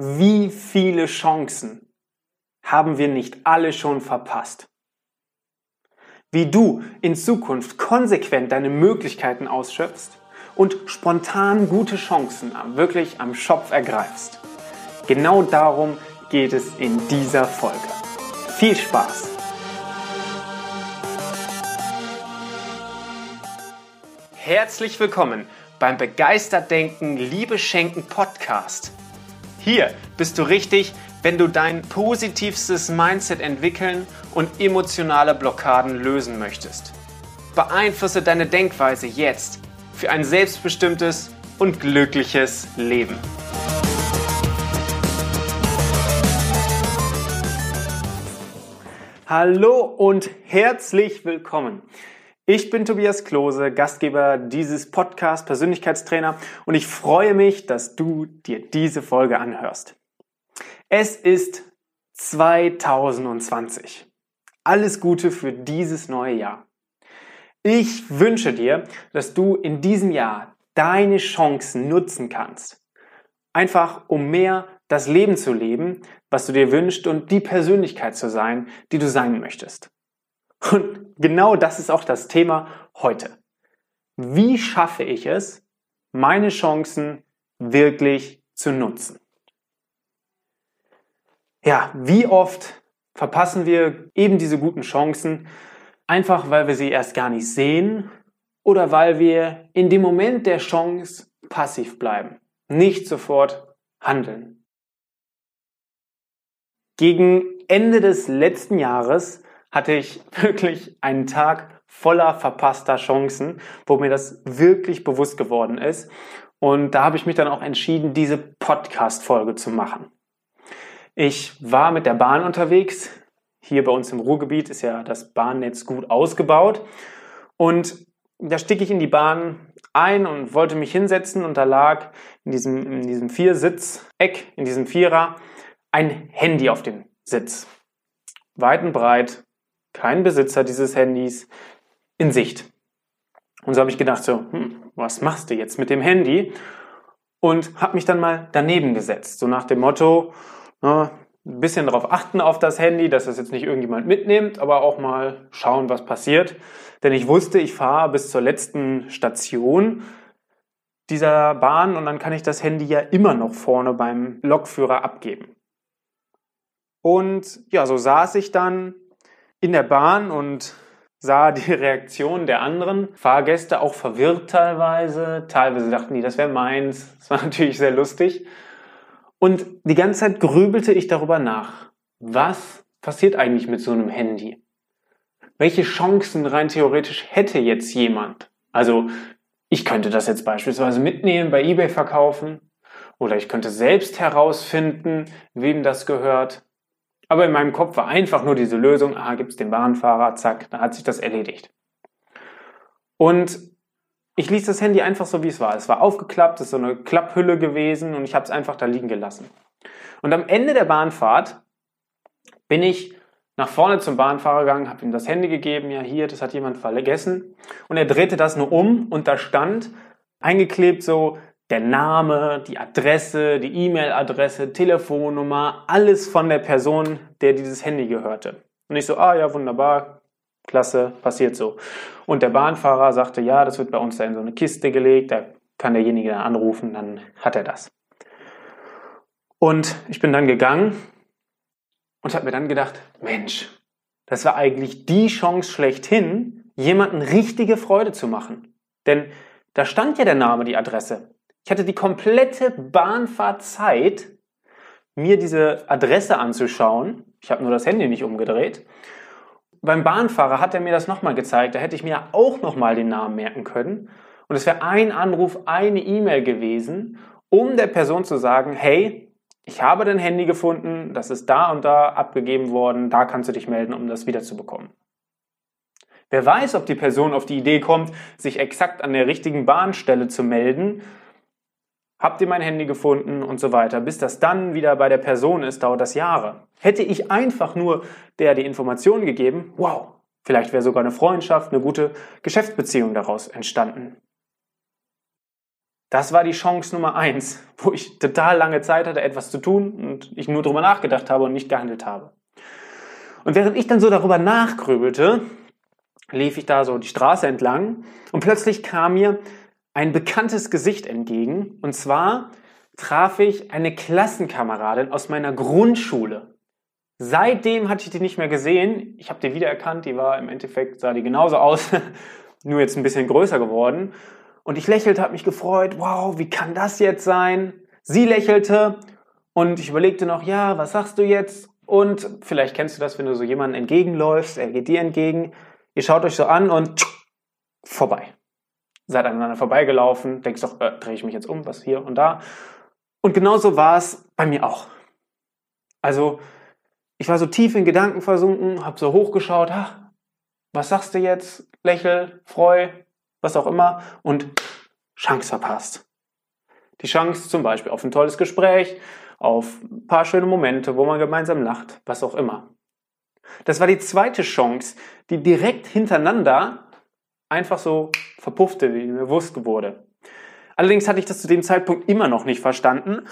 Wie viele Chancen haben wir nicht alle schon verpasst? Wie du in Zukunft konsequent deine Möglichkeiten ausschöpfst und spontan gute Chancen wirklich am Schopf ergreifst. Genau darum geht es in dieser Folge. Viel Spaß! Herzlich willkommen beim Begeistert Denken, Liebe Schenken Podcast. Hier bist du richtig, wenn du dein positivstes Mindset entwickeln und emotionale Blockaden lösen möchtest. Beeinflusse deine Denkweise jetzt für ein selbstbestimmtes und glückliches Leben. Hallo und herzlich willkommen. Ich bin Tobias Klose, Gastgeber dieses Podcasts, Persönlichkeitstrainer und ich freue mich, dass du dir diese Folge anhörst. Es ist 2020. Alles Gute für dieses neue Jahr. Ich wünsche dir, dass du in diesem Jahr deine Chancen nutzen kannst. Einfach um mehr das Leben zu leben, was du dir wünschst und die Persönlichkeit zu sein, die du sein möchtest. Und genau das ist auch das Thema heute. Wie schaffe ich es, meine Chancen wirklich zu nutzen? Ja, wie oft verpassen wir eben diese guten Chancen, einfach weil wir sie erst gar nicht sehen oder weil wir in dem Moment der Chance passiv bleiben, nicht sofort handeln. Gegen Ende des letzten Jahres hatte ich wirklich einen Tag voller verpasster Chancen, wo mir das wirklich bewusst geworden ist. Und da habe ich mich dann auch entschieden, diese Podcast-Folge zu machen. Ich war mit der Bahn unterwegs. Hier bei uns im Ruhrgebiet ist ja das Bahnnetz gut ausgebaut. Und da stieg ich in die Bahn ein und wollte mich hinsetzen und da lag in diesem, in diesem Viersitz-Eck, in diesem Vierer, ein Handy auf dem Sitz. Weit und breit, kein Besitzer dieses Handys in Sicht. Und so habe ich gedacht, so, hm, was machst du jetzt mit dem Handy? Und habe mich dann mal daneben gesetzt, so nach dem Motto, na, ein bisschen darauf achten auf das Handy, dass das jetzt nicht irgendjemand mitnimmt, aber auch mal schauen, was passiert. Denn ich wusste, ich fahre bis zur letzten Station dieser Bahn und dann kann ich das Handy ja immer noch vorne beim Lokführer abgeben. Und ja, so saß ich dann in der Bahn und sah die Reaktion der anderen Fahrgäste, auch verwirrt teilweise. Teilweise dachten die, das wäre meins. Das war natürlich sehr lustig. Und die ganze Zeit grübelte ich darüber nach. Was passiert eigentlich mit so einem Handy? Welche Chancen rein theoretisch hätte jetzt jemand? Also, ich könnte das jetzt beispielsweise mitnehmen, bei eBay verkaufen. Oder ich könnte selbst herausfinden, wem das gehört. Aber in meinem Kopf war einfach nur diese Lösung, ah, gibt's den Bahnfahrer, zack, da hat sich das erledigt. Und ich ließ das Handy einfach so, wie es war. Es war aufgeklappt, es ist so eine Klapphülle gewesen und ich habe es einfach da liegen gelassen. Und am Ende der Bahnfahrt bin ich nach vorne zum Bahnfahrer gegangen, habe ihm das Handy gegeben, ja hier, das hat jemand vergessen. Und er drehte das nur um und da stand eingeklebt so, der Name, die Adresse, die E-Mail-Adresse, Telefonnummer, alles von der Person, der dieses Handy gehörte. Und ich so, ah ja, wunderbar, klasse, passiert so. Und der Bahnfahrer sagte, ja, das wird bei uns da in so eine Kiste gelegt, da kann derjenige dann anrufen, dann hat er das. Und ich bin dann gegangen und habe mir dann gedacht, Mensch, das war eigentlich die Chance schlechthin, jemanden richtige Freude zu machen. Denn da stand ja der Name, die Adresse. Ich hatte die komplette Bahnfahrt Zeit, mir diese Adresse anzuschauen. Ich habe nur das Handy nicht umgedreht. Beim Bahnfahrer hat er mir das nochmal gezeigt. Da hätte ich mir auch nochmal den Namen merken können. Und es wäre ein Anruf, eine E-Mail gewesen, um der Person zu sagen, hey, ich habe dein Handy gefunden, das ist da und da abgegeben worden, da kannst du dich melden, um das wiederzubekommen. Wer weiß, ob die Person auf die Idee kommt, sich exakt an der richtigen Bahnstelle zu melden Habt ihr mein Handy gefunden und so weiter. Bis das dann wieder bei der Person ist, dauert das Jahre. Hätte ich einfach nur der die Informationen gegeben, wow, vielleicht wäre sogar eine Freundschaft, eine gute Geschäftsbeziehung daraus entstanden. Das war die Chance Nummer eins, wo ich total lange Zeit hatte, etwas zu tun und ich nur darüber nachgedacht habe und nicht gehandelt habe. Und während ich dann so darüber nachgrübelte, lief ich da so die Straße entlang und plötzlich kam mir ein bekanntes Gesicht entgegen. Und zwar traf ich eine Klassenkameradin aus meiner Grundschule. Seitdem hatte ich die nicht mehr gesehen. Ich habe die wiedererkannt. Die war im Endeffekt, sah die genauso aus, nur jetzt ein bisschen größer geworden. Und ich lächelte, habe mich gefreut. Wow, wie kann das jetzt sein? Sie lächelte und ich überlegte noch, ja, was sagst du jetzt? Und vielleicht kennst du das, wenn du so jemanden entgegenläufst, er geht dir entgegen, ihr schaut euch so an und vorbei. Seid aneinander vorbeigelaufen, denkst doch, äh, drehe ich mich jetzt um, was hier und da. Und genauso war es bei mir auch. Also, ich war so tief in Gedanken versunken, habe so hochgeschaut, ach, was sagst du jetzt? Lächel, freu, was auch immer und Chance verpasst. Die Chance zum Beispiel auf ein tolles Gespräch, auf ein paar schöne Momente, wo man gemeinsam lacht, was auch immer. Das war die zweite Chance, die direkt hintereinander einfach so verpuffte, wie mir bewusst wurde. Allerdings hatte ich das zu dem Zeitpunkt immer noch nicht verstanden.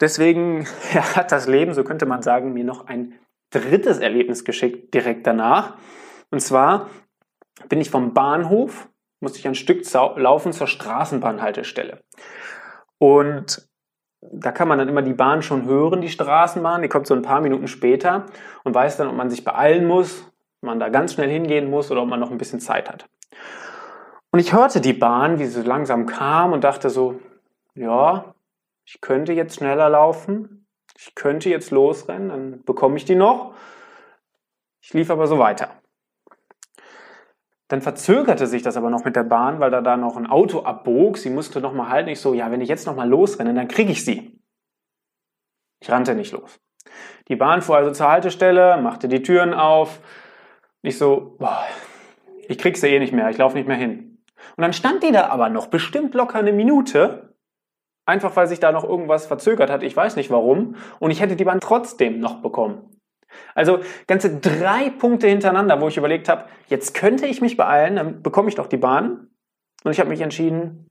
Deswegen ja, hat das Leben, so könnte man sagen, mir noch ein drittes Erlebnis geschickt direkt danach. Und zwar bin ich vom Bahnhof, musste ich ein Stück laufen zur Straßenbahnhaltestelle. Und da kann man dann immer die Bahn schon hören, die Straßenbahn. Die kommt so ein paar Minuten später und weiß dann, ob man sich beeilen muss, ob man da ganz schnell hingehen muss oder ob man noch ein bisschen Zeit hat. Und ich hörte die Bahn, wie sie langsam kam und dachte so, ja, ich könnte jetzt schneller laufen, ich könnte jetzt losrennen, dann bekomme ich die noch. Ich lief aber so weiter. Dann verzögerte sich das aber noch mit der Bahn, weil da da noch ein Auto abbog. Sie musste noch mal halten. Ich so, ja, wenn ich jetzt noch mal losrenne, dann kriege ich sie. Ich rannte nicht los. Die Bahn fuhr also zur Haltestelle, machte die Türen auf. Ich so, boah, ich krieg sie eh nicht mehr, ich laufe nicht mehr hin. Und dann stand die da aber noch bestimmt locker eine Minute, einfach weil sich da noch irgendwas verzögert hat, ich weiß nicht warum, und ich hätte die Bahn trotzdem noch bekommen. Also ganze drei Punkte hintereinander, wo ich überlegt habe, jetzt könnte ich mich beeilen, dann bekomme ich doch die Bahn. Und ich habe mich entschieden,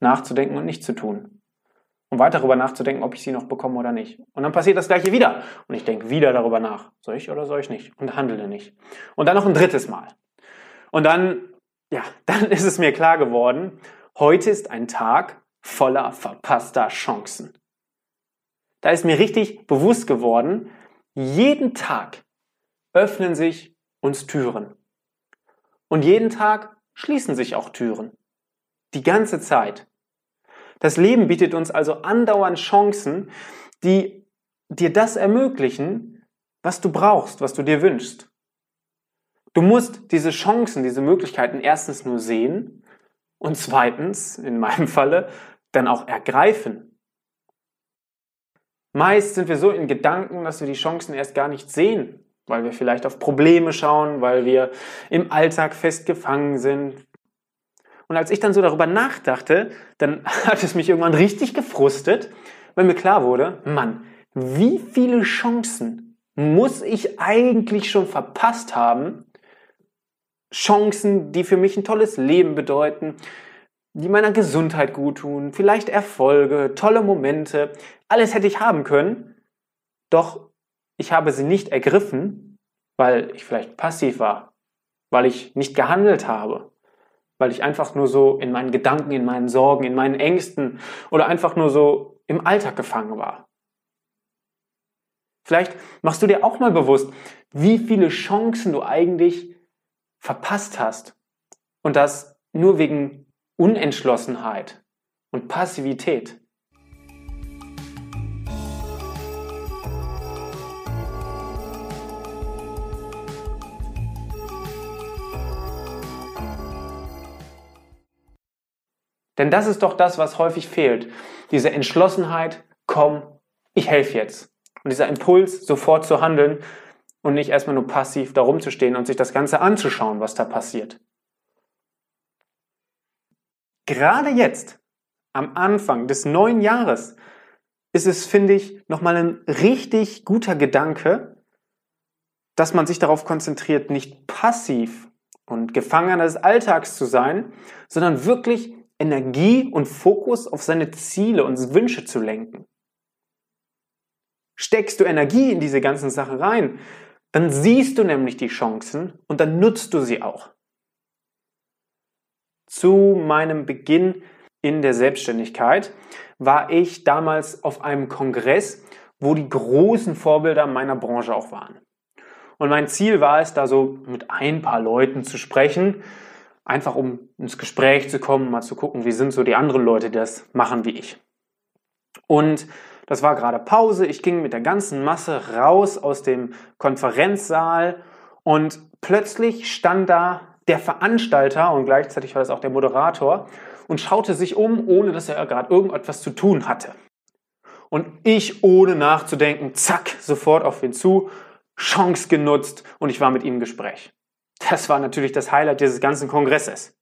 nachzudenken und nicht zu tun. Und weiter darüber nachzudenken, ob ich sie noch bekomme oder nicht. Und dann passiert das gleiche wieder. Und ich denke wieder darüber nach. Soll ich oder soll ich nicht? Und handle nicht. Und dann noch ein drittes Mal. Und dann, ja, dann ist es mir klar geworden, heute ist ein Tag voller verpasster Chancen. Da ist mir richtig bewusst geworden, jeden Tag öffnen sich uns Türen. Und jeden Tag schließen sich auch Türen. Die ganze Zeit. Das Leben bietet uns also andauernd Chancen, die dir das ermöglichen, was du brauchst, was du dir wünschst. Du musst diese Chancen, diese Möglichkeiten erstens nur sehen und zweitens, in meinem Falle, dann auch ergreifen. Meist sind wir so in Gedanken, dass wir die Chancen erst gar nicht sehen, weil wir vielleicht auf Probleme schauen, weil wir im Alltag festgefangen sind. Und als ich dann so darüber nachdachte, dann hat es mich irgendwann richtig gefrustet, weil mir klar wurde, Mann, wie viele Chancen muss ich eigentlich schon verpasst haben? Chancen, die für mich ein tolles Leben bedeuten, die meiner Gesundheit gut tun, vielleicht Erfolge, tolle Momente, alles hätte ich haben können, doch ich habe sie nicht ergriffen, weil ich vielleicht passiv war, weil ich nicht gehandelt habe, weil ich einfach nur so in meinen Gedanken, in meinen Sorgen, in meinen Ängsten oder einfach nur so im Alltag gefangen war. Vielleicht machst du dir auch mal bewusst, wie viele Chancen du eigentlich verpasst hast und das nur wegen Unentschlossenheit und Passivität. Denn das ist doch das, was häufig fehlt. Diese Entschlossenheit, komm, ich helfe jetzt. Und dieser Impuls, sofort zu handeln und nicht erstmal nur passiv da rumzustehen und sich das Ganze anzuschauen, was da passiert. Gerade jetzt, am Anfang des neuen Jahres, ist es, finde ich, nochmal ein richtig guter Gedanke, dass man sich darauf konzentriert, nicht passiv und Gefangener des Alltags zu sein, sondern wirklich Energie und Fokus auf seine Ziele und Wünsche zu lenken. Steckst du Energie in diese ganzen Sachen rein, dann siehst du nämlich die Chancen und dann nutzt du sie auch. Zu meinem Beginn in der Selbstständigkeit war ich damals auf einem Kongress, wo die großen Vorbilder meiner Branche auch waren. Und mein Ziel war es, da so mit ein paar Leuten zu sprechen, einfach um ins Gespräch zu kommen, mal zu gucken, wie sind so die anderen Leute, die das machen wie ich. Und das war gerade Pause. Ich ging mit der ganzen Masse raus aus dem Konferenzsaal und plötzlich stand da der Veranstalter und gleichzeitig war das auch der Moderator und schaute sich um, ohne dass er gerade irgendetwas zu tun hatte. Und ich, ohne nachzudenken, zack, sofort auf ihn zu, Chance genutzt und ich war mit ihm im Gespräch. Das war natürlich das Highlight dieses ganzen Kongresses.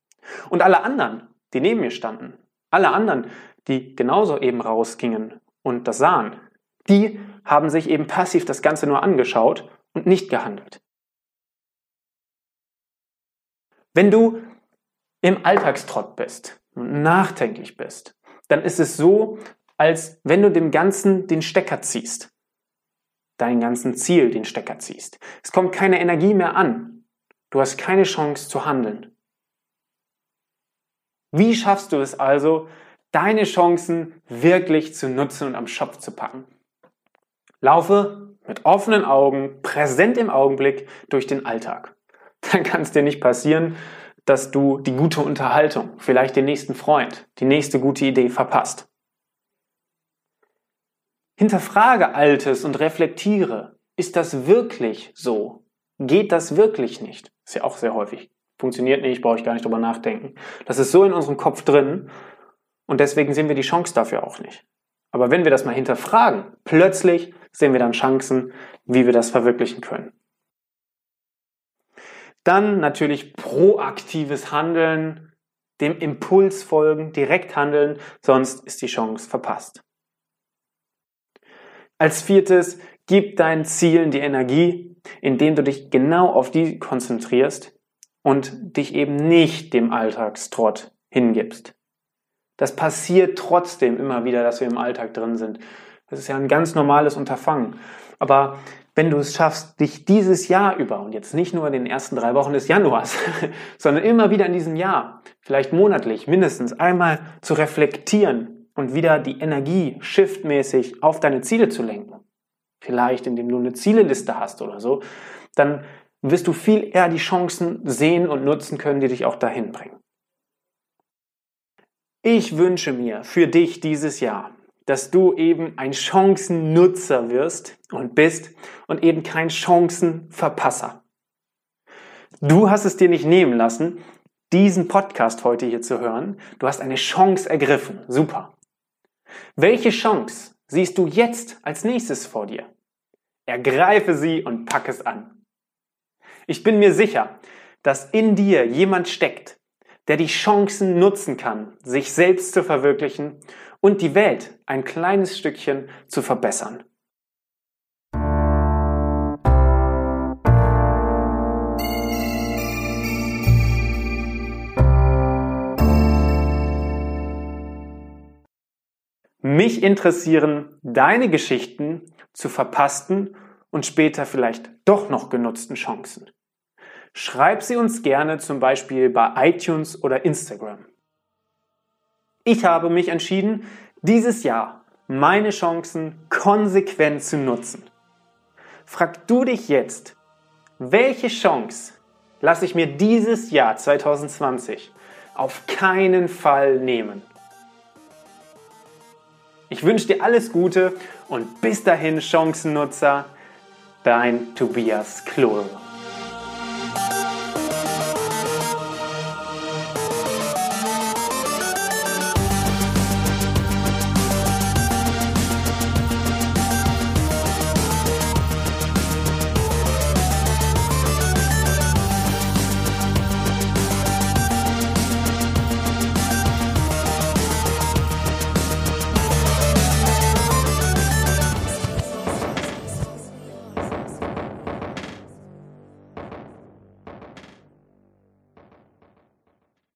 Und alle anderen, die neben mir standen, alle anderen, die genauso eben rausgingen und das sahen, die haben sich eben passiv das Ganze nur angeschaut und nicht gehandelt. Wenn du im Alltagstrott bist und nachdenklich bist, dann ist es so, als wenn du dem Ganzen den Stecker ziehst. Deinen ganzen Ziel den Stecker ziehst. Es kommt keine Energie mehr an. Du hast keine Chance zu handeln. Wie schaffst du es also, deine Chancen wirklich zu nutzen und am Schopf zu packen. Laufe mit offenen Augen, präsent im Augenblick durch den Alltag. Dann kann es dir nicht passieren, dass du die gute Unterhaltung, vielleicht den nächsten Freund, die nächste gute Idee verpasst. Hinterfrage Altes und reflektiere. Ist das wirklich so? Geht das wirklich nicht? Ist ja auch sehr häufig. Funktioniert nicht, brauche ich gar nicht drüber nachdenken. Das ist so in unserem Kopf drin und deswegen sehen wir die Chance dafür auch nicht. Aber wenn wir das mal hinterfragen, plötzlich sehen wir dann Chancen, wie wir das verwirklichen können. Dann natürlich proaktives Handeln, dem Impuls folgen, direkt handeln, sonst ist die Chance verpasst. Als viertes, gib deinen Zielen die Energie, indem du dich genau auf die konzentrierst und dich eben nicht dem Alltagstrott hingibst. Das passiert trotzdem immer wieder, dass wir im Alltag drin sind. Das ist ja ein ganz normales Unterfangen. Aber wenn du es schaffst, dich dieses Jahr über und jetzt nicht nur in den ersten drei Wochen des Januars, sondern immer wieder in diesem Jahr, vielleicht monatlich mindestens einmal zu reflektieren und wieder die Energie shiftmäßig auf deine Ziele zu lenken, vielleicht indem du eine Zieleliste hast oder so, dann wirst du viel eher die Chancen sehen und nutzen können, die dich auch dahin bringen. Ich wünsche mir für dich dieses Jahr, dass du eben ein Chancennutzer wirst und bist und eben kein Chancenverpasser. Du hast es dir nicht nehmen lassen, diesen Podcast heute hier zu hören. Du hast eine Chance ergriffen. Super. Welche Chance siehst du jetzt als nächstes vor dir? Ergreife sie und pack es an. Ich bin mir sicher, dass in dir jemand steckt, der die Chancen nutzen kann, sich selbst zu verwirklichen und die Welt ein kleines Stückchen zu verbessern. Mich interessieren deine Geschichten zu verpassten und später vielleicht doch noch genutzten Chancen. Schreib sie uns gerne zum Beispiel bei iTunes oder Instagram. Ich habe mich entschieden, dieses Jahr meine Chancen konsequent zu nutzen. Frag du dich jetzt, welche Chance lasse ich mir dieses Jahr 2020 auf keinen Fall nehmen? Ich wünsche dir alles Gute und bis dahin Chancennutzer, dein Tobias Klore.